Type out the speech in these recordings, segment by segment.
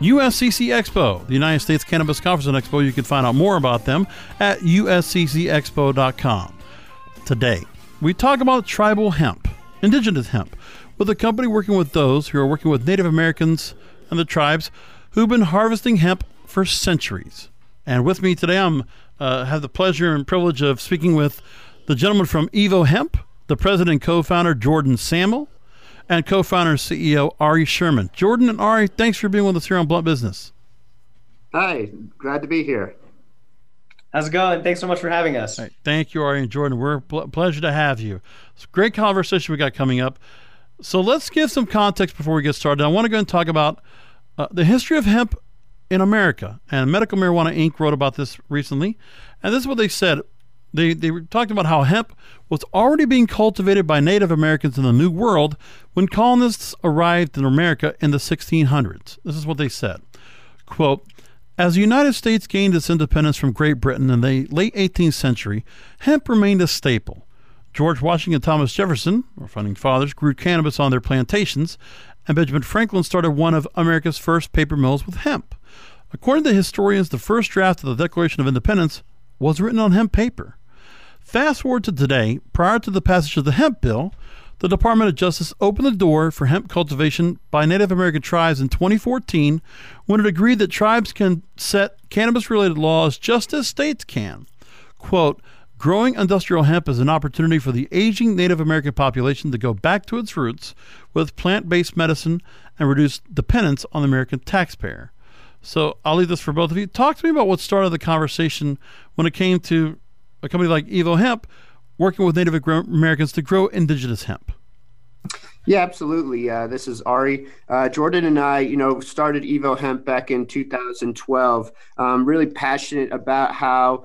USCC Expo, the United States Cannabis Conference and Expo. You can find out more about them at usccexpo.com. Today, we talk about tribal hemp, indigenous hemp, with a company working with those who are working with Native Americans and the tribes who've been harvesting hemp for centuries. And with me today, I'm uh, have the pleasure and privilege of speaking with the gentleman from Evo Hemp, the president and co-founder Jourdan Samel, and co-founder and CEO Ari Sherman. Jourdan and Ari, thanks for being with us here on Blunt Business. Hi, glad to be here. How's it going? Thanks so much for having us. Right, thank you, Ari and Jourdan. We're a pl- pleasure to have you. It's a great conversation we got coming up. So let's give some context before we get started. I want to go and talk about uh, the history of hemp in America. And Medical Marijuana Inc. wrote about this recently. And this is what they said. They, they talked about how hemp was already being cultivated by Native Americans in the New World when colonists arrived in America in the 1600s. This is what they said. Quote, as the United States gained its independence from Great Britain in the late 18th century, hemp remained a staple. George Washington Thomas Jefferson, our founding fathers, grew cannabis on their plantations, and Benjamin Franklin started one of America's first paper mills with hemp. According to historians, the first draft of the Declaration of Independence was written on hemp paper. Fast forward to today, prior to the passage of the hemp bill, the Department of Justice opened the door for hemp cultivation by Native American tribes in 2014 when it agreed that tribes can set cannabis related laws just as states can. Quote, Growing industrial hemp is an opportunity for the aging Native American population to go back to its roots with plant based medicine and reduce dependence on the American taxpayer. So I'll leave this for both of you. Talk to me about what started the conversation when it came to a company like Evo Hemp working with Native Americans to grow indigenous hemp. Yeah, absolutely. Uh, this is Ari. Uh, Jourdan and I, you know, started Evo Hemp back in 2012. Um, really passionate about how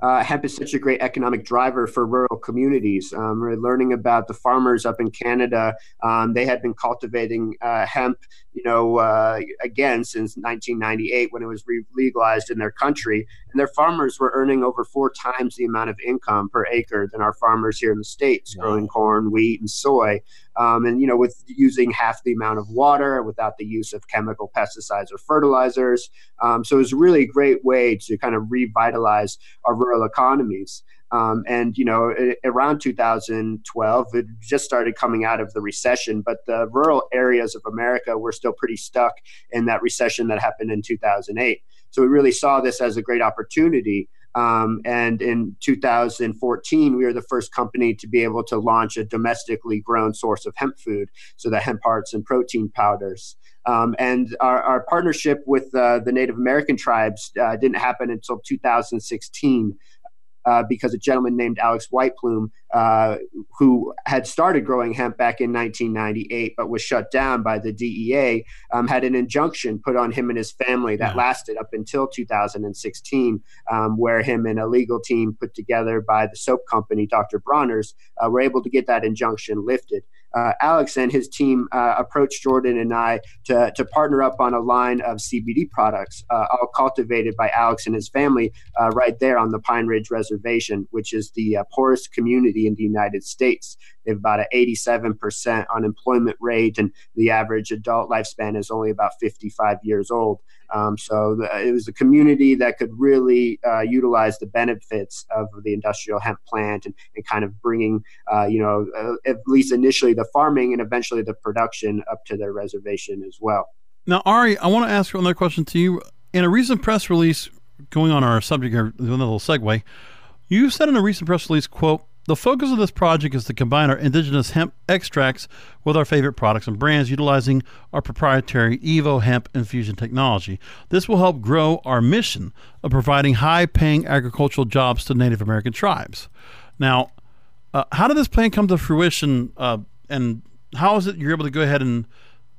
uh, hemp is such a great economic driver for rural communities. Um, we're learning about the farmers up in Canada. Um, they had been cultivating uh, hemp, you know, uh, again since 1998 when it was re- legalized in their country, and their farmers were earning over four times the amount of income per acre than our farmers here in the states, wow. growing corn, wheat, and soy. Um, and you know, with using half the amount of water without the use of chemical pesticides or fertilizers. Um, so it was really a great way to kind of revitalize our rural economies. Um, and you know, around 2012, it just started coming out of the recession, but the rural areas of America were still pretty stuck in that recession that happened in 2008. So we really saw this as a great opportunity um, and in 2014, we were the first company to be able to launch a domestically grown source of hemp food, so the hemp hearts and protein powders. Um, and our, our, partnership with uh, the Native American tribes uh, didn't happen until 2016. Uh, because a gentleman named Alex White Plume, uh, who had started growing hemp back in 1998 but was shut down by the DEA, um, had an injunction put on him and his family that yeah. lasted up until 2016, um, where him and a legal team put together by the soap company, Dr. Bronner's, uh, were able to get that injunction lifted uh, Alex and his team uh, approached Jourdan and I to, to partner up on a line of CBD products, uh, all cultivated by Alex and his family uh, right there on the Pine Ridge Reservation, which is the uh, poorest community in the United States. About an 87% unemployment rate, and the average adult lifespan is only about 55 years old. Um, so the, it was a community that could really uh, utilize the benefits of the industrial hemp plant and, and kind of bringing, uh, you know, uh, at least initially the farming and eventually the production up to their reservation as well. Now, Ari, I want to ask another question to you. In a recent press release, going on our subject here, a little segue, you said in a recent press release, quote, the focus of this project is to combine our indigenous hemp extracts with our favorite products and brands utilizing our proprietary Evo hemp infusion technology. This will help grow our mission of providing high paying agricultural jobs to Native American tribes. Now, uh, how did this plan come to fruition uh, and how is it you're able to go ahead and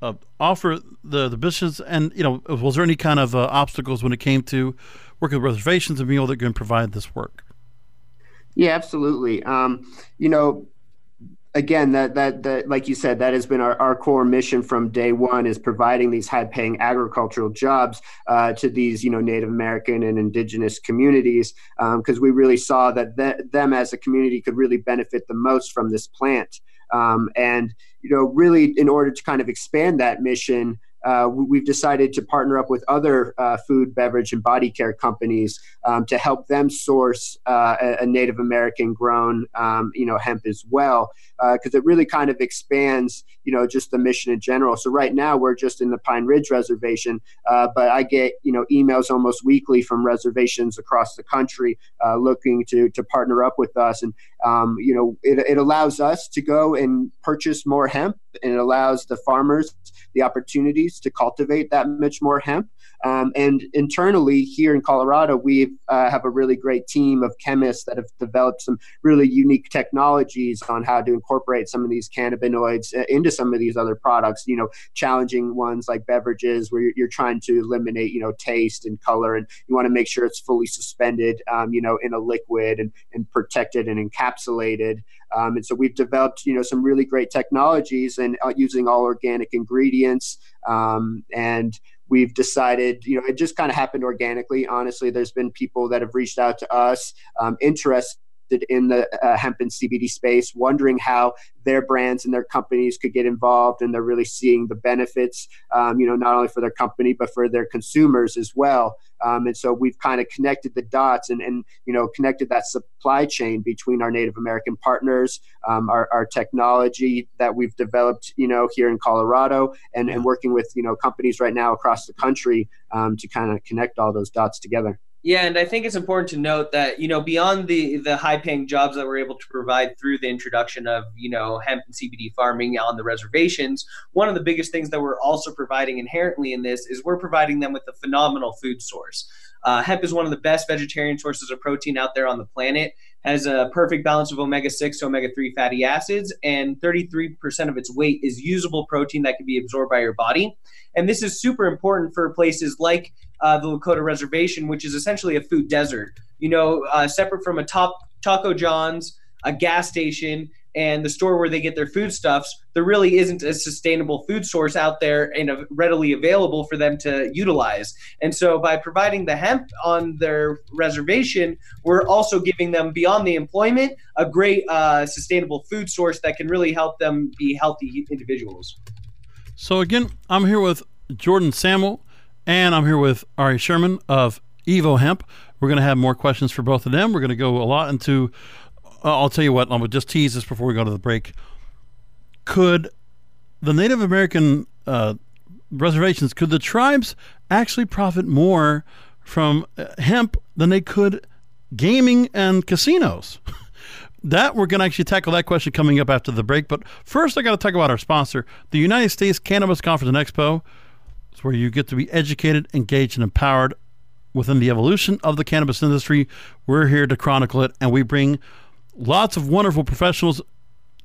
uh, offer the the business? And you know, was there any kind of uh, obstacles when it came to working with reservations and being able to provide this work? Yeah, absolutely. Um, you know, again that, that that like you said that has been our, our core mission from day one is providing these high paying agricultural jobs uh, to these you know native american and indigenous communities because um, we really saw that th- them as a community could really benefit the most from this plant um, and you know really in order to kind of expand that mission uh, we've decided to partner up with other uh, food, beverage, and body care companies um, to help them source uh, a, Native American grown, um, you know, hemp as well, because uh, it really kind of expands, you know, just the mission in general. So right now we're just in the Pine Ridge Reservation, uh, but I get, you know, emails almost weekly from reservations across the country uh, looking to to partner up with us, and um, you know, it, it allows us to go and purchase more hemp, and it allows the farmers the opportunities to cultivate that much more hemp. Um, and internally here in Colorado, we uh, have a really great team of chemists that have developed some really unique technologies on how to incorporate some of these cannabinoids uh, into some of these other products. You know, challenging ones like beverages where you're, trying to eliminate, you know, taste and color, and you want to make sure it's fully suspended, um, you know, in a liquid and, and protected and encapsulated. Um, and so we've developed, you know, some really great technologies and uh, using all organic ingredients. Um, and we've decided, you know, it just kind of happened organically. Honestly, there's been people that have reached out to us um, interested in the uh, hemp and CBD space, wondering how their brands and their companies could get involved, and they're really seeing the benefits, um, you know, not only for their company but for their consumers as well. Um, and so we've kind of connected the dots and, and you know connected that supply chain between our Native American partners, um, our, our technology that we've developed, you know, here in Colorado, and, and working with you know companies right now across the country um, to kind of connect all those dots together. Yeah, and I think it's important to note that you know beyond the the high paying jobs that we're able to provide through the introduction of you know hemp and CBD farming on the reservations, one of the biggest things that we're also providing inherently in this is we're providing them with a phenomenal food source. Uh, hemp is one of the best vegetarian sources of protein out there on the planet. Has a perfect balance of omega six to omega three fatty acids, and 33% of its weight is usable protein that can be absorbed by your body. And this is super important for places like uh, the Lakota Reservation, which is essentially a food desert. You know, uh, separate from a top Taco John's, a gas station, and the store where they get their foodstuffs, there really isn't a sustainable food source out there and readily available for them to utilize. And so, by providing the hemp on their reservation, we're also giving them, beyond the employment, a great uh, sustainable food source that can really help them be healthy individuals. So, again, I'm here with Jourdan Samel and I'm here with Ari Sherman of Evo Hemp. We're going to have more questions for both of them. We're going to go a lot into, uh, I'll tell you what, to just tease this before we go to the break. Could the Native American uh, reservations, could the tribes actually profit more from uh, hemp than they could gaming and casinos? that we're going to actually tackle that question coming up after the break. But first, I got to talk about our sponsor, the United States Cannabis Conference and Expo. It's where you get to be educated, engaged, and empowered within the evolution of the cannabis industry. We're here to chronicle it, and we bring lots of wonderful professionals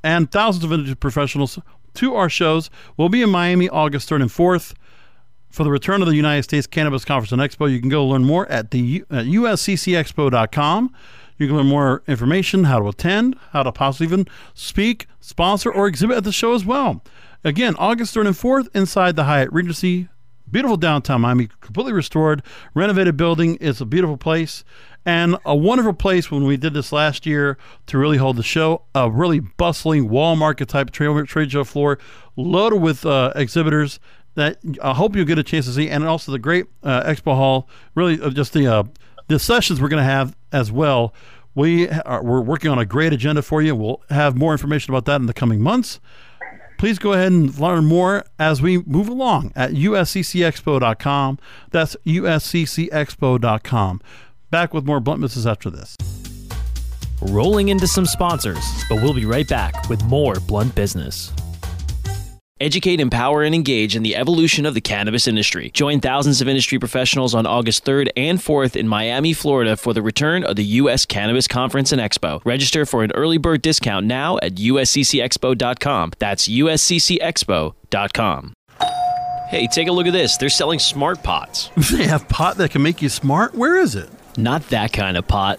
and thousands of industry professionals to our shows. We'll be in Miami August 3rd and 4th for the return of the United States Cannabis Conference and Expo. You can go learn more at the at usccexpo.com. You can learn more information, how to attend, how to possibly even speak, sponsor, or exhibit at the show as well. Again, August 3rd and 4th inside the Hyatt Regency Beautiful downtown Miami, completely restored, renovated building. It's a beautiful place and a wonderful place when we did this last year to really hold the show. A really bustling wall market type trade, trade show floor, loaded with uh, exhibitors that I hope you'll get a chance to see, and also the great uh, expo hall. Really, uh, just the uh, the sessions we're going to have as well. We are, we're working on a great agenda for you. We'll have more information about that in the coming months please go ahead and learn more as we move along at usccexpo.com. That's usccexpo.com. Back with more Blunt Business after this. Rolling into some sponsors, but we'll be right back with more Blunt Business. Educate, empower, and engage in the evolution of the cannabis industry. Join thousands of industry professionals on August 3rd and 4th in Miami, Florida for the return of the U.S. Cannabis Conference and Expo. Register for an early bird discount now at usccexpo.com. That's usccexpo.com. Hey, take a look at this. They're selling smart pots. They have pot that can make you smart? Where is it? Not that kind of pot.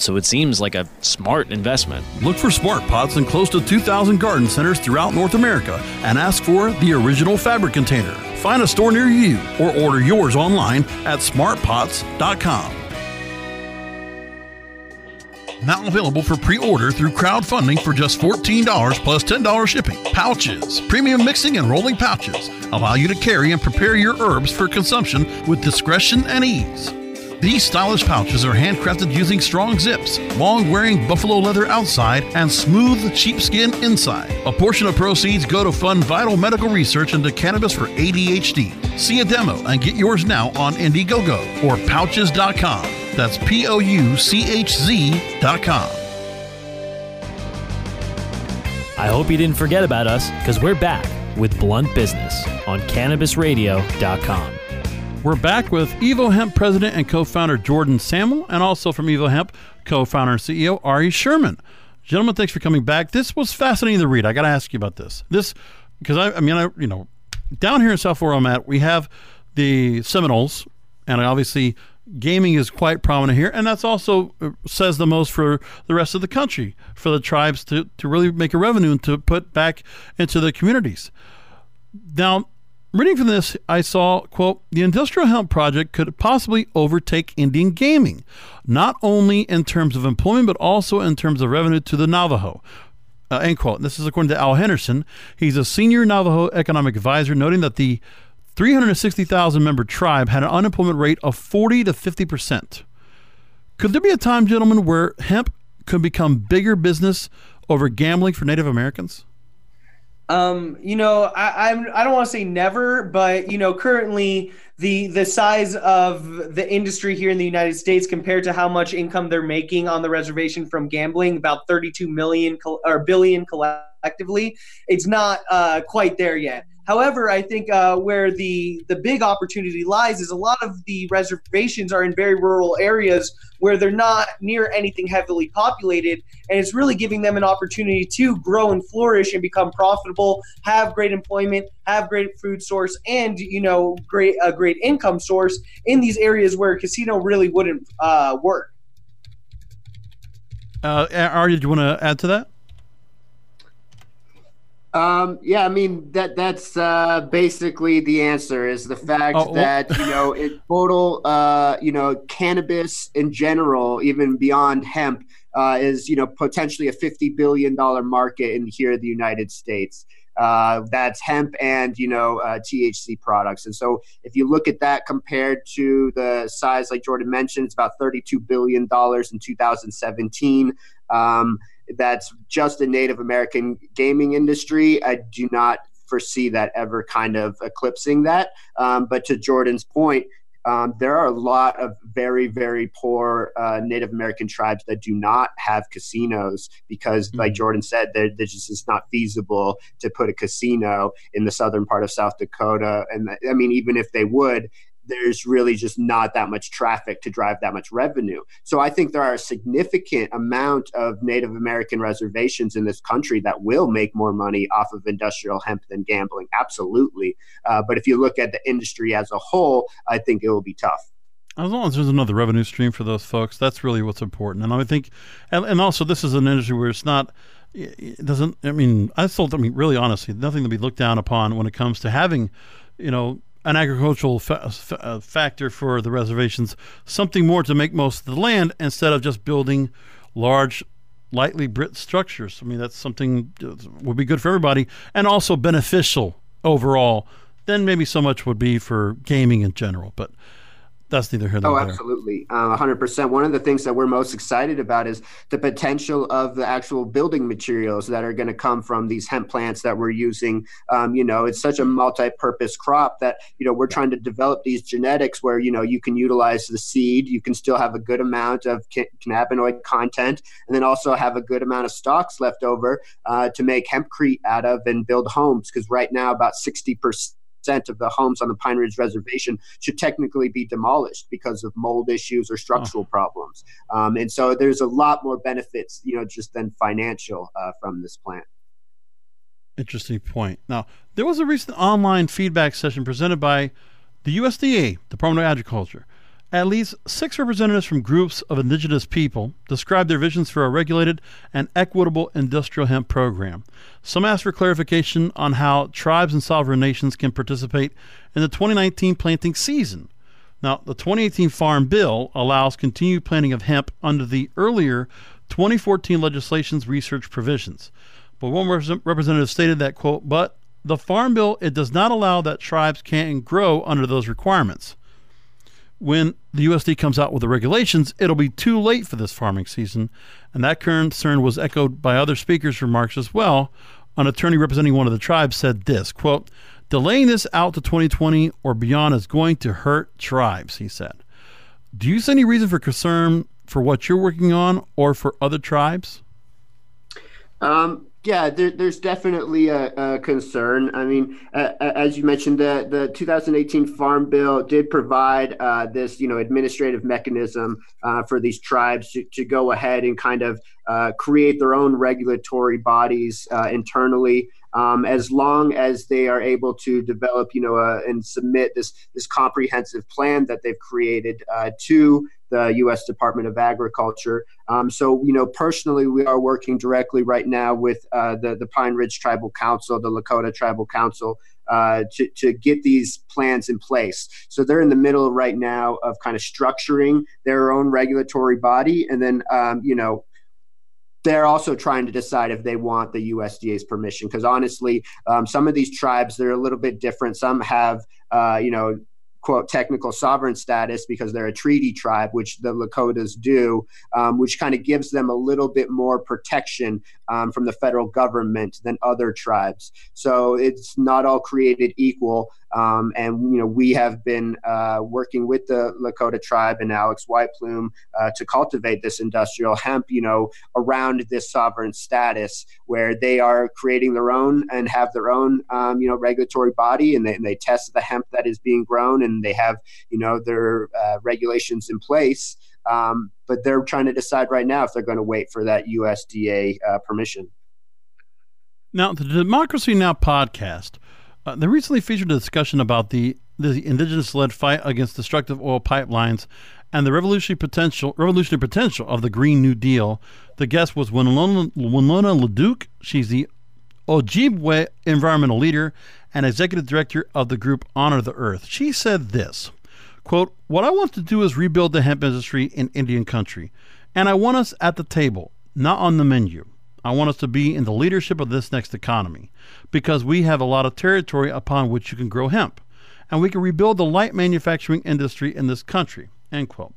so it seems like a smart investment. Look for smart pots in close to 2,000 garden centers throughout North America and ask for the original fabric container. Find a store near you or order yours online at smartpots.com. Now available for pre-order through crowdfunding for just $14 plus $10 shipping. Pouchz, premium mixing and rolling pouches allow you to carry and prepare your herbs for consumption with discretion and ease. These stylish pouches are handcrafted using strong zips, long wearing buffalo leather outside, and smooth sheepskin inside. A portion of proceeds go to fund vital medical research into cannabis for ADHD. See a demo and get yours now on Indiegogo or pouchz.com. That's P O U C H Z.com. I hope you didn't forget about us because we're back with Blunt Business on CannabisRadio.com. We're back with Evo Hemp president and co-founder Jourdan Samel, and also from Evo Hemp co-founder and CEO Ari Sherman. Gentlemen, thanks for coming back. This was fascinating to read. I got to ask you about this. This because I, I mean, I you know, down here in South Florida, I'm at, we have the Seminoles, and obviously gaming is quite prominent here, and that's also uh, says the most for the rest of the country for the tribes to to really make a revenue and to put back into the communities. Now, reading from this, I saw, quote, the industrial hemp project could possibly overtake Indian gaming, not only in terms of employment, but also in terms of revenue to the Navajo. Uh, end quote. This is according to Al Henderson. He's a senior Navajo economic advisor, noting that the 360,000 member tribe had an unemployment rate of 40 to 50 percent. Could there be a time, gentlemen, where hemp could become bigger business over gambling for Native Americans? Um, you know, I, I'm I don't want to say never, but you know, currently the the size of the industry here in the United States compared to how much income they're making on the reservation from gambling, about 32 million or billion collectively, it's not uh, quite there yet. However, I think uh, where the the big opportunity lies is a lot of the reservations are in very rural areas where they're not near anything heavily populated, and it's really giving them an opportunity to grow and flourish and become profitable, have great employment, have great food source, and you know, great a great income source in these areas where casino really wouldn't uh, work. Uh, Ari, do you want to add to that? Um, yeah, I mean that that's uh, basically the answer is the fact oh, that you know in total, uh, you know, cannabis in general, even beyond hemp, uh, is you know potentially a fifty billion dollar market in here in the United States. Uh, that's hemp and you know uh, THC products. And so if you look at that compared to the size, like Jourdan mentioned, it's about thirty-two billion dollars in 2017. Um, that's just a Native American gaming industry. I do not foresee that ever kind of eclipsing that. Um, but to Jourdan's point, um, there are a lot of very, very poor uh, Native American tribes that do not have casinos because, mm-hmm. like Jourdan said, there just is not feasible to put a casino in the southern part of South Dakota. And I mean, even if they would, there's really just not that much traffic to drive that much revenue. So I think there are a significant amount of Native American reservations in this country that will make more money off of industrial hemp than gambling. Absolutely. Uh, but if you look at the industry as a whole, I think it will be tough. As long as there's another revenue stream for those folks, that's really what's important. And I think, and, and also this is an industry where it's not, it doesn't, I mean, I still, I mean, really honestly, nothing to be looked down upon when it comes to having, you know, an agricultural fa- uh, factor for the reservations, something more to make most of the land instead of just building large, lightly brick structures. I mean, that's something that would be good for everybody and also beneficial overall Then maybe so much would be for gaming in general. But that's neither here nor oh, there. absolutely, uh, 100%. One of the things that we're most excited about is the potential of the actual building materials that are going to come from these hemp plants that we're using. Um, you know, it's such a multi-purpose crop that you know we're trying to develop these genetics where you know you can utilize the seed, you can still have a good amount of cannabinoid content, and then also have a good amount of stalks left over uh, to make hempcrete out of and build homes. Because right now, about 60 percent of the homes on the Pine Ridge Reservation should technically be demolished because of mold issues or structural oh. problems. Um, and so there's a lot more benefits, you know, just than financial uh, from this plant. Interesting point. Now, there was a recent online feedback session presented by the USDA, Department of Agriculture, at least six representatives from groups of indigenous people described their visions for a regulated and equitable industrial hemp program. Some asked for clarification on how tribes and sovereign nations can participate in the 2019 planting season. Now, the 2018 Farm Bill allows continued planting of hemp under the earlier 2014 legislation's research provisions. But one representative stated that, quote, but the Farm Bill, it does not allow that tribes can grow under those requirements when the USD comes out with the regulations, it'll be too late for this farming season. And that concern was echoed by other speakers' remarks as well. An attorney representing one of the tribes said this quote, Delaying this out to 2020 or beyond is going to hurt tribes, he said. Do you see any reason for concern for what you're working on or for other tribes? Um, yeah, there, there's definitely a, a, concern. I mean, uh, as you mentioned, the, the 2018 Farm Bill did provide uh, this, you know, administrative mechanism uh, for these tribes to, to go ahead and kind of uh, create their own regulatory bodies uh, internally um, as long as they are able to develop, you know, uh, and submit this this comprehensive plan that they've created uh, to the U.S. Department of Agriculture. Um, so, you know, personally, we are working directly right now with uh, the the Pine Ridge Tribal Council, the Lakota Tribal Council. Uh, to, to get these plans in place. So they're in the middle right now of kind of structuring their own regulatory body. And then, um, you know, they're also trying to decide if they want the USDA's permission. Because honestly, um, some of these tribes they're a little bit different. Some have, uh, you know, quote technical sovereign status because they're a treaty tribe, which the Lakotas do, um, which kind of gives them a little bit more protection um, from the federal government than other tribes. So it's not all created equal. Um, and you know we have been uh, working with the Lakota tribe and Alex White Plume uh, to cultivate this industrial hemp, you know, around this sovereign status where they are creating their own and have their own, um, you know, regulatory body, and they, and they test the hemp that is being grown, and they have, you know, their uh, regulations in place. Um, but they're trying to decide right now if they're going to wait for that USDA uh, permission. Now, the Democracy Now! podcast uh, they recently featured a discussion about the, the indigenous-led fight against destructive oil pipelines and the revolutionary potential revolutionary potential of the Green New Deal. The guest was Winona, Winona LaDuke. She's the Ojibwe environmental leader and executive director of the group Honor the Earth. She said this, quote, What I want to do is rebuild the hemp industry in Indian country, and I want us at the table, not on the menu. I want us to be in the leadership of this next economy because we have a lot of territory upon which you can grow hemp, and we can rebuild the light manufacturing industry in this country. End quote.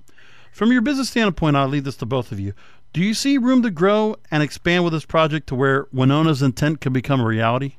From your business standpoint, I'll leave this to both of you. Do you see room to grow and expand with this project to where Winona's intent can become a reality?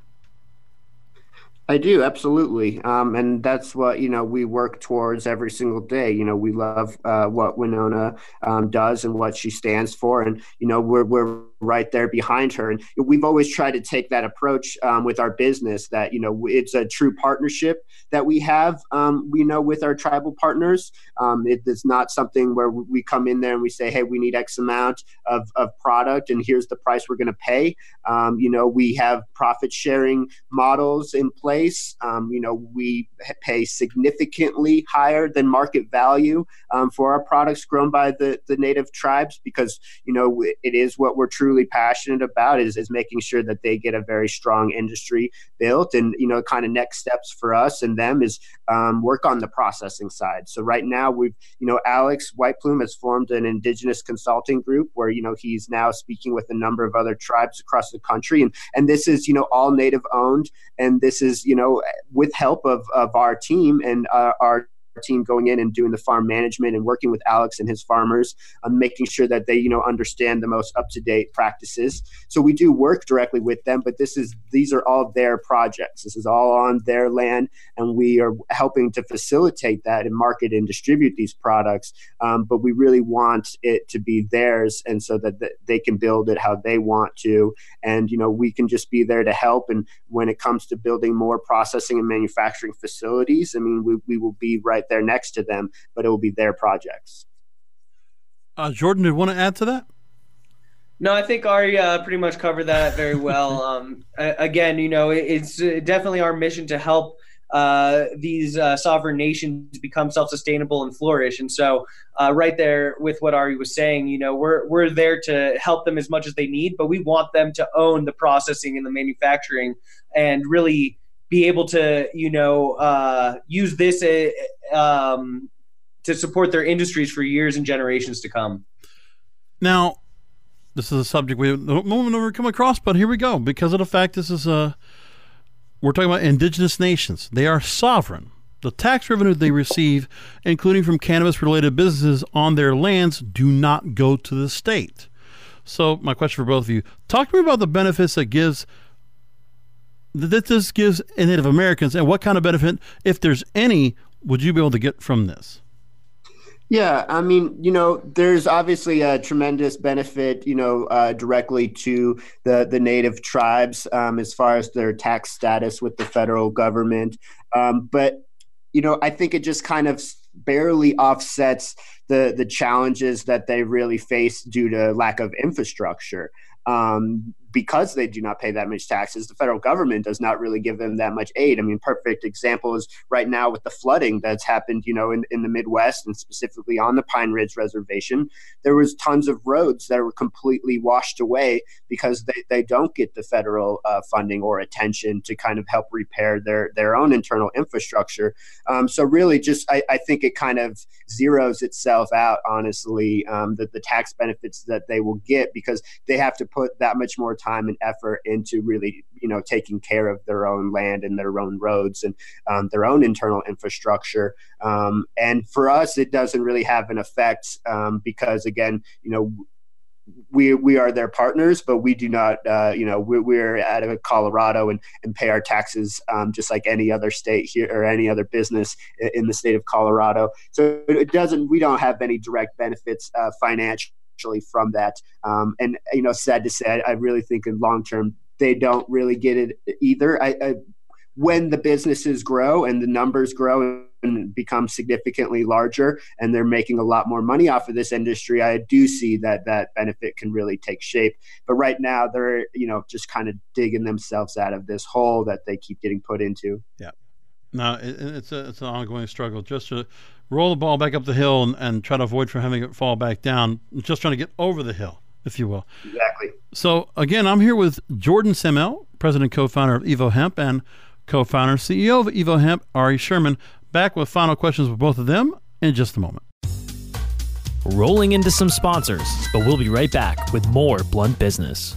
I do absolutely, um, and that's what you know we work towards every single day. You know, we love uh, what Winona um, does and what she stands for, and you know we're we're right there behind her. And we've always tried to take that approach um, with our business. That you know it's a true partnership that we have. Um, we know with our tribal partners, um, it is not something where we come in there and we say, "Hey, we need X amount of of product, and here's the price we're going to pay." Um, you know, we have profit sharing models in place. Um, you know, we pay significantly higher than market value um, for our products grown by the, the native tribes because, you know, it is what we're truly passionate about is, is making sure that they get a very strong industry built. And, you know, kind of next steps for us and them is um, work on the processing side. So right now we've, you know, Alex White Plume has formed an indigenous consulting group where, you know, he's now speaking with a number of other tribes across the country. And, and this is, you know, all native owned. And this is, you know, with help of, of our team and uh, our team going in and doing the farm management and working with Alex and his farmers, making sure that they you know understand the most up to date practices. So we do work directly with them, but this is these are all their projects. This is all on their land, and we are helping to facilitate that and market and distribute these products. Um, but we really want it to be theirs, and so that they can build it how they want to, and you know we can just be there to help. And when it comes to building more processing and manufacturing facilities, I mean we, we will be right there next to them, but it will be their projects. Uh, Jourdan, do you want to add to that? No, I think Ari uh, pretty much covered that very well. Um, again, you know, it's definitely our mission to help uh, these uh, sovereign nations become self-sustainable and flourish. And so, uh, right there with what Ari was saying, you know, we're we're there to help them as much as they need, but we want them to own the processing and the manufacturing, and really be able to, you know, uh, use this uh, um, to support their industries for years and generations to come. Now, this is a subject we normally come across, but here we go. Because of the fact this is a, we're talking about indigenous nations. They are sovereign. The tax revenue they receive, including from cannabis related businesses on their lands, do not go to the state. So, my question for both of you talk to me about the benefits that gives that this gives Native Americans and what kind of benefit, if there's any, would you be able to get from this? Yeah, I mean, you know, there's obviously a tremendous benefit, you know, uh, directly to the the native tribes um, as far as their tax status with the federal government. Um, but you know, I think it just kind of barely offsets the the challenges that they really face due to lack of infrastructure. Um, because they do not pay that much taxes, the federal government does not really give them that much aid. I mean, perfect example is right now with the flooding that's happened, you know, in, in the Midwest and specifically on the Pine Ridge Reservation. There was tons of roads that were completely washed away because they, they don't get the federal uh, funding or attention to kind of help repair their, their own internal infrastructure. Um, so really just, I, I, think it kind of zeroes itself out, honestly, um, the, the tax benefits that they will get because they have to put that much more time and effort into really, you know, taking care of their own land and their own roads and um, their own internal infrastructure. Um, and for us, it doesn't really have an effect um, because, again, you know, we we are their partners, but we do not, uh, you know, we're, we're out of Colorado and, and pay our taxes um, just like any other state here or any other business in the state of Colorado. So it doesn't, we don't have any direct benefits uh, financially actually from that. Um, and you know, sad to say, I, I really think in long term they don't really get it either. I, I, when the businesses grow and the numbers grow and become significantly larger and they're making a lot more money off of this industry i do see that that benefit can really take shape but right now they're you know just kind of digging themselves out of this hole that they keep getting put into yeah no it, it's a, it's an ongoing struggle just to roll the ball back up the hill and, and try to avoid from having it fall back down. Just trying to get over the hill, if you will. Exactly. So again, I'm here with Jourdan Samel, president co-founder of Evo Hemp, and co-founder CEO of Evo Hemp, Ari Sherman. Back with final questions with both of them in just a moment. Rolling into some sponsors, but we'll be right back with more blunt business.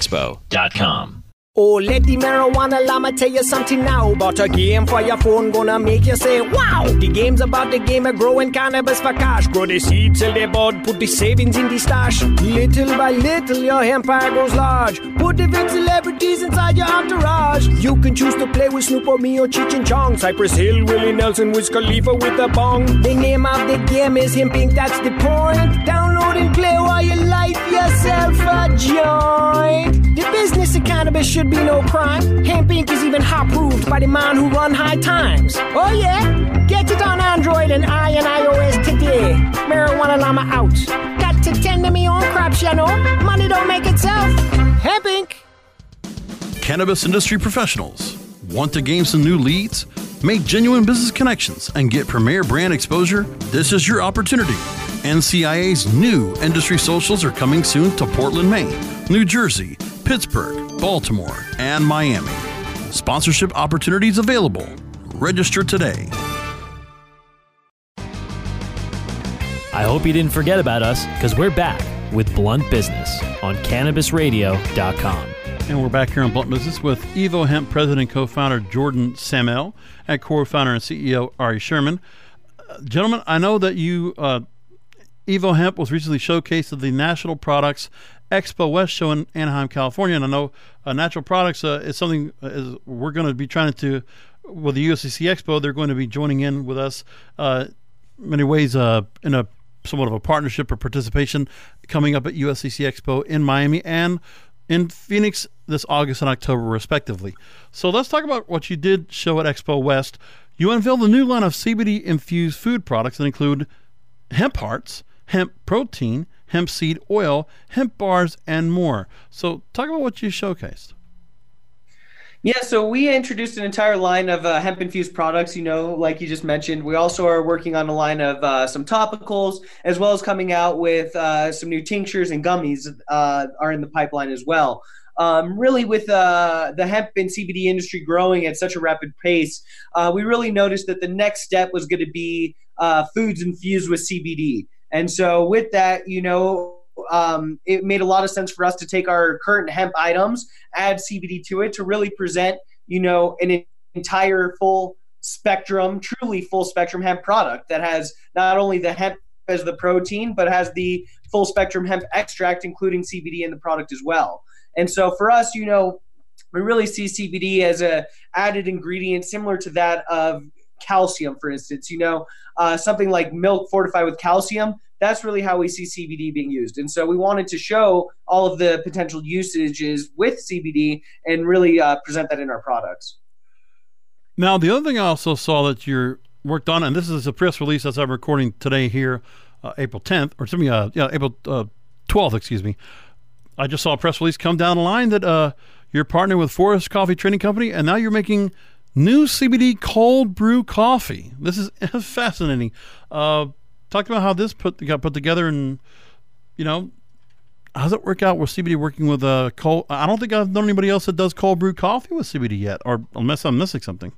expo.com. Oh, let the marijuana llama tell you something now about a game for your phone gonna make you say wow. The game's about the game of growing cannabis for cash. Grow the seed till they bud, put the savings in the stash. Little by little, your empire grows large. Put different celebrities entourage. You can choose to play with Snoop or me or Cheech and Chong. Cypress Hill, Willie Nelson, Wiz Khalifa with a bong. The name of the game is Hemp Inc, that's the point. Download and play while you light yourself a joint. The business of cannabis should be no crime. Hemp Inc. is even hot proved by the man who run high times. Oh yeah? Get it on Android and I and iOS today. Marijuana Llama out. Got to tend to me own crops, you know. Money don't make itself. Hemp Inc. Cannabis industry professionals. Want to gain some new leads? Make genuine business connections and get premier brand exposure? This is your opportunity. NCIA's new industry socials are coming soon to Portland, Maine, New Jersey, Pittsburgh, Baltimore, and Miami. Sponsorship opportunities available. Register today. I hope you didn't forget about us because we're back with Blunt Business on CannabisRadio.com. And we're back here on Blunt Business with Evo Hemp president and co-founder Jourdan Samel and co-founder and CEO Ari Sherman. Uh, gentlemen, I know that you uh, Evo Hemp was recently showcased at the Natural Products Expo West show in Anaheim, California, and I know uh, natural products uh, is something uh, is we're going to be trying to with the USCC Expo. They're going to be joining in with us uh, many ways in a somewhat of a partnership or participation coming up at USCC Expo in Miami and in Phoenix this August and October, respectively. So let's talk about what you did show at Expo West. You unveiled a new line of CBD infused food products that include hemp hearts, hemp protein, hemp seed oil, hemp bars, and more. So, talk about what you showcased. Yeah, so we introduced an entire line of uh, hemp infused products, you know, like you just mentioned. We also are working on a line of uh, some topicals, as well as coming out with uh, some new tinctures and gummies uh, are in the pipeline as well. Um, really, with uh, the hemp and CBD industry growing at such a rapid pace, uh, we really noticed that the next step was going to be foods infused with CBD. And so, with that, you know, um, it made a lot of sense for us to take our current hemp items, add CBD to it to really present, you know, an entire full spectrum, truly full spectrum hemp product that has not only the hemp as the protein, but has the full spectrum hemp extract, including CBD in the product as well. And so for us, you know, we really see CBD as a added ingredient similar to that of calcium, for instance. You know, uh, something like milk fortified with calcium that's really how we see CBD being used. And so we wanted to show all of the potential usages with CBD and really uh, present that in our products. Now, the other thing I also saw that you worked on, and this is a press release as I'm recording today here, uh, April 10th, or something, uh, yeah, April 12th, uh, excuse me. I just saw a press release come down the line that uh, you're partnering with Forest Coffee Trading Company, and now you're making new CBD cold brew coffee. This is fascinating. Uh, talked about how this put got put together, and you know, how does it work out with CBD working with a uh, cold? I don't think I've known anybody else that does cold brew coffee with CBD yet, or unless I'm missing something.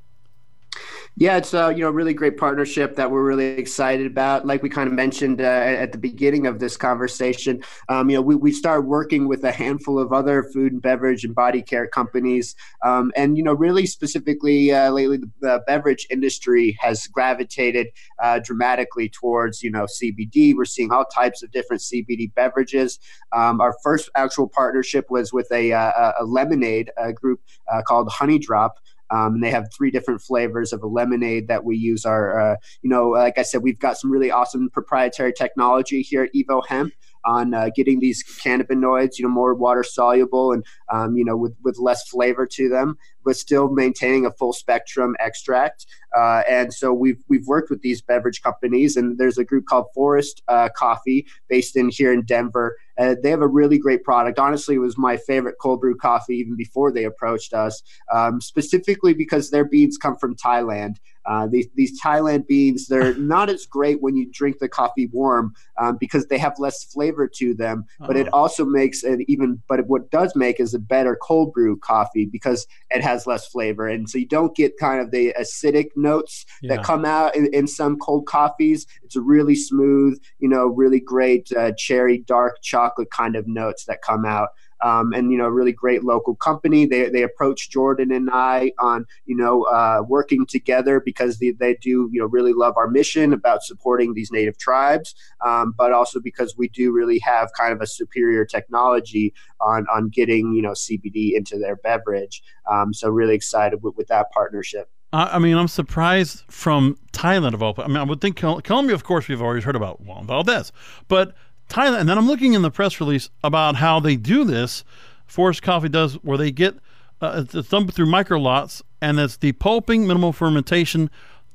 Yeah, it's a uh, you know really great partnership that we're really excited about. Like we kind of mentioned uh, at the beginning of this conversation, um, you know we, we started working with a handful of other food and beverage and body care companies, um, and you know really specifically uh, lately the, the, beverage industry has gravitated uh, dramatically towards you know CBD. We're seeing all types of different CBD beverages. Um, our first actual partnership was with a, uh, a, a lemonade group uh, called Honey Drop. Um, and they have three different flavors of a lemonade that we use. Our, uh, you know, like I said, we've got some really awesome proprietary technology here at Evo Hemp on uh, getting these cannabinoids, you know, more water soluble and um, you know with with less flavor to them, but still maintaining a full spectrum extract. Uh, and so we've we've worked with these beverage companies, and there's a group called Forest uh, Coffee based in here in Denver. Uh, they have a really great product. Honestly, it was my favorite cold brew coffee even before they approached us, um, specifically because their beans come from Thailand. Uh, these, these Thailand beans, they're not as great when you drink the coffee warm um, because they have less flavor to them. But it uh-huh. also makes it even, but what does make is a better cold brew coffee because it has less flavor. And so you don't get kind of the acidic notes yeah. that come out in, in, some cold coffees. It's a really smooth, you know, really great uh, cherry dark chocolate kind of notes that come out um, and you know, a really great local company. They they approached Jourdan and I on you know uh, working together because they, they do you know really love our mission about supporting these native tribes, um, but also because we do really have kind of a superior technology on on getting you know CBD into their beverage. Um, so really excited with, with that partnership. I mean, I'm surprised from Thailand of all. I mean, I would think Colombia, of course, we've always heard about Juan Valdez, but Thailand. And then I'm looking in the press release about how they do this. Forest Coffee does where they get uh, it's done through micro lots, and it's depulping, minimal fermentation,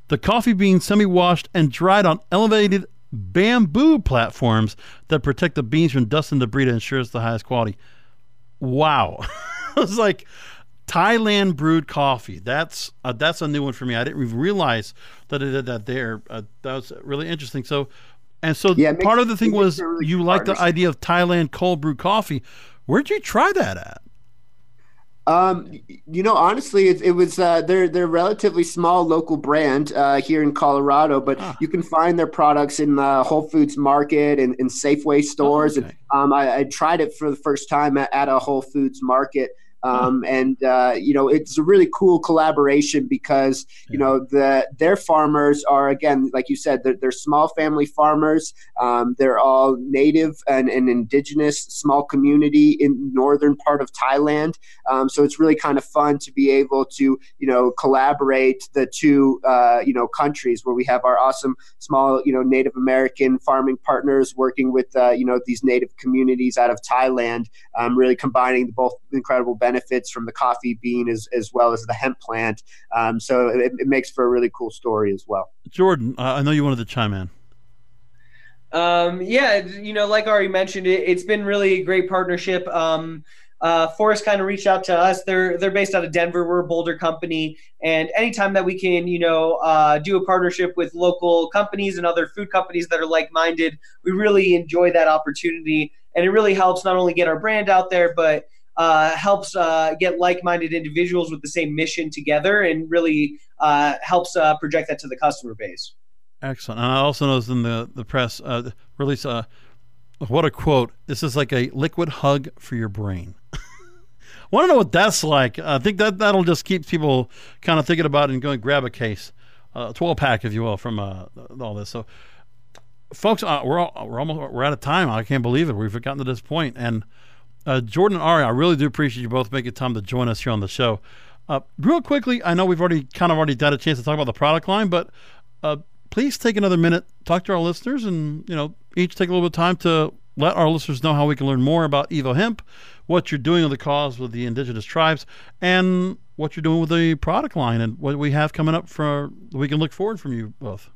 the coffee beans semi-washed and dried on elevated bamboo platforms that protect the beans from dust and debris to ensure it's the highest quality. Wow, it's like Thailand brewed coffee. That's uh, that's a new one for me. I didn't even realize that it did that there. Uh, that was really interesting. So, and so Yeah, makes- part of the thing was really you like the idea of Thailand cold brew coffee. Where'd you try that at? Um, you know, honestly, it, it was uh, they're they're a relatively small local brand uh, here in Colorado, but Ah. you can find their products in the Whole Foods Market and, and Safeway stores. okay. And um, I, I tried it for the first time at, at a Whole Foods Market. Um, and uh, you know it's a really cool collaboration because you know the their farmers are again like you said they're, they're small family farmers. Um, they're all native and, and indigenous small community in northern part of Thailand. Um, so it's really kind of fun to be able to, you know, collaborate the two, uh, you know, countries where we have our awesome small, you know, Native American farming partners working with, uh, you know, these native communities out of Thailand, um, really combining both incredible benefits from the coffee bean as, as well as the hemp plant. Um, so it, it makes for a really cool story as well. Jourdan, uh, I know you wanted to chime in. Um, yeah, you know, like Ari mentioned, it, it's been really a great partnership. Um, uh, Forrest kind of reached out to us. They're they're based out of Denver. We're a Boulder company, and anytime that we can, you know, uh, do a partnership with local companies and other food companies that are like minded, we really enjoy that opportunity, and it really helps not only get our brand out there, but uh, helps uh, get like-minded individuals with the same mission together, and really uh, helps uh, project that to the customer base. Excellent. And I also noticed in the the press uh, release, uh, what a quote! This is like a liquid hug for your brain. I Want to know what that's like? I think that that'll just keep people kind of thinking about it and going grab a case, a twelve pack, if you will, from all this. So, folks, we're all, we're almost we're out of time. I can't believe it. We've gotten to this point. And uh, Jourdan and Ari, I really do appreciate you both making time to join us here on the show. Uh, real quickly, I know we've already kind of already had a chance to talk about the product line, but uh, please take another minute, talk to our listeners, and you know each take a little bit of time to let our listeners know how we can learn more about Evo Hemp, what you're doing with the cause with the indigenous tribes, and what you're doing with the product line, and what we have coming up for we can look forward from you both.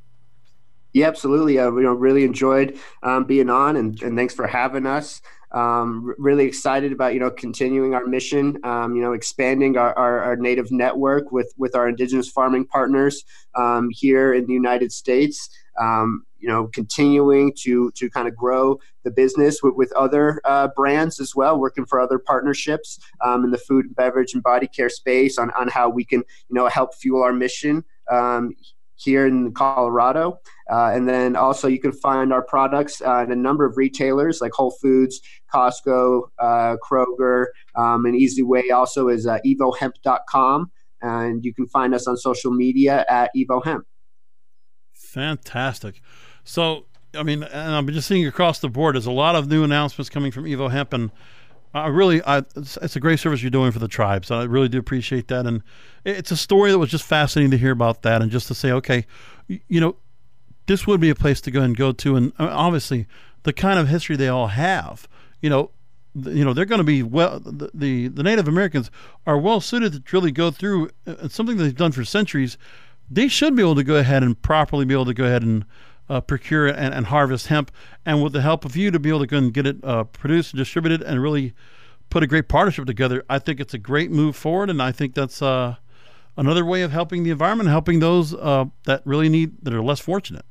Yeah, absolutely. Uh, you know, really enjoyed um, being on, and, and thanks for having us. Um, really excited about you know continuing our mission. Um, you know, expanding our, our, our native network with with our indigenous farming partners um, here in the United States. Um, you know, continuing to to kind of grow the business with, with other uh, brands as well, working for other partnerships um, in the food, and beverage, and body care space on on how we can you know help fuel our mission um, here in Colorado. Uh, and then also you can find our products uh, in a number of retailers like Whole Foods, Costco, uh, Kroger, um, and Easy Way also is uh, evohemp.com. And you can find us on social media at evohemp. Fantastic. So, I mean, and I'm just seeing across the board, there's a lot of new announcements coming from Evo Hemp, and I really, I, it's, it's a great service you're doing for the tribes. I really do appreciate that, and it's a story that was just fascinating to hear about that, and just to say, okay, you know, this would be a place to go and go to, and uh, obviously, the kind of history they all have, you know. You know they're going to be well. The, the Native Americans are well suited to really go through uh, something they've done for centuries. They should be able to go ahead and properly be able to go ahead and uh, procure and, and harvest hemp, and with the help of you to be able to go and get it uh, produced and distributed, and really put a great partnership together. I think it's a great move forward, and I think that's uh, another way of helping the environment, helping those uh, that really need that are less fortunate.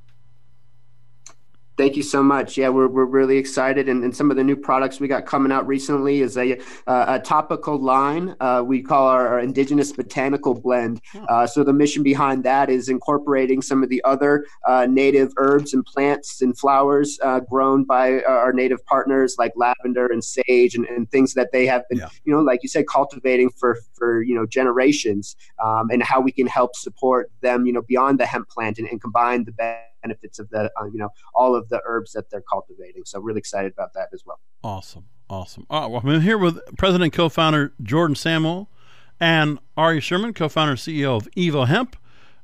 Thank you so much. Yeah, we're, we're really excited. And, and some of the new products we got coming out recently is a, uh, a topical line uh, we call our, our Indigenous Botanical Blend. Uh, so the mission behind that is incorporating some of the other uh, native herbs and plants and flowers uh, grown by our native partners like lavender and sage and, and things that they have been, Yeah. you know, like you said, cultivating for, for you know, generations um, and how we can help support them, you know, beyond the hemp plant and, and combine the benefits of the, uh, you know, all of the herbs that they're cultivating. So really excited about that as well. Awesome, awesome. All right, well, I'm here with President and co-founder Jourdan Samel and Ari Sherman, co-founder and CEO of Evo Hemp,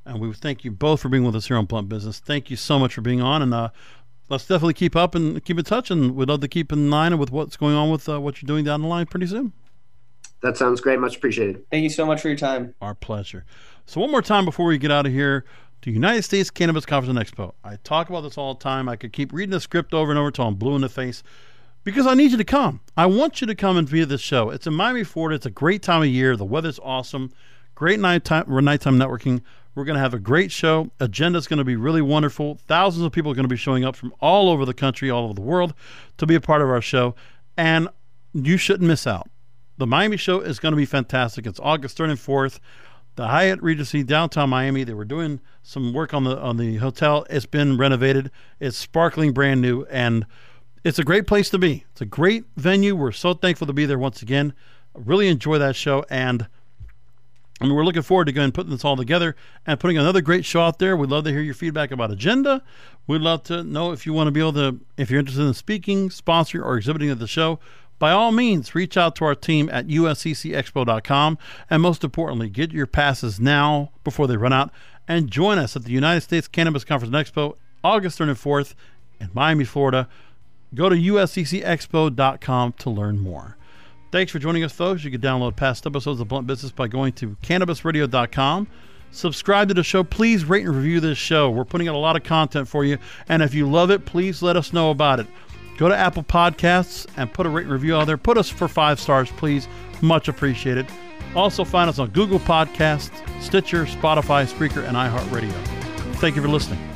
and we thank you both for being with us here on Blunt Business. Thank you so much for being on, and uh, let's definitely keep up and keep in touch, and we'd love to keep in line with what's going on with uh, what you're doing down the line pretty soon. That sounds great. Much appreciated. Thank you so much for your time. Our pleasure. So one more time before we get out of here, the United States Cannabis Conference and Expo. I talk about this all the time. I could keep reading the script over and over until I'm blue in the face. because I need you to come. I want you to come and view this show. It's in Miami, Florida. It's a great time of year. The weather's awesome. Great nighttime, nighttime networking. We're going to have a great show. Agenda's going to be really wonderful. Thousands of people are going to be showing up from all over the country, all over the world to be a part of our show. And you shouldn't miss out. The Miami show is going to be fantastic. It's August 3rd and 4th. The Hyatt Regency downtown Miami. They were doing some work on the on the hotel. It's been renovated. It's sparkling brand new and it's a great place to be. It's a great venue. We're so thankful to be there once again. really enjoy that show and I mean, we're looking forward to going putting this all together and putting another great show out there. We'd love to hear your feedback about agenda. We'd love to know if you want to be able to, if you're interested in speaking, sponsoring, or exhibiting at the show. By all means, reach out to our team at usccexpo.com. And most importantly, get your passes now before they run out and join us at the United States Cannabis Conference and Expo August 3rd and 4th in Miami, Florida. Go to usccexpo.com to learn more. Thanks for joining us, folks. You can download past episodes of Blunt Business by going to cannabisradio.com. Subscribe to the show. Please rate and review this show. We're putting out a lot of content for you. And if you love it, please let us know about it. Go to Apple Podcasts and put a rate and review out there. Put us for five stars, please. Much appreciated. Also, find us on Google Podcasts, Stitcher, Spotify, Spreaker, and iHeartRadio. Thank you for listening.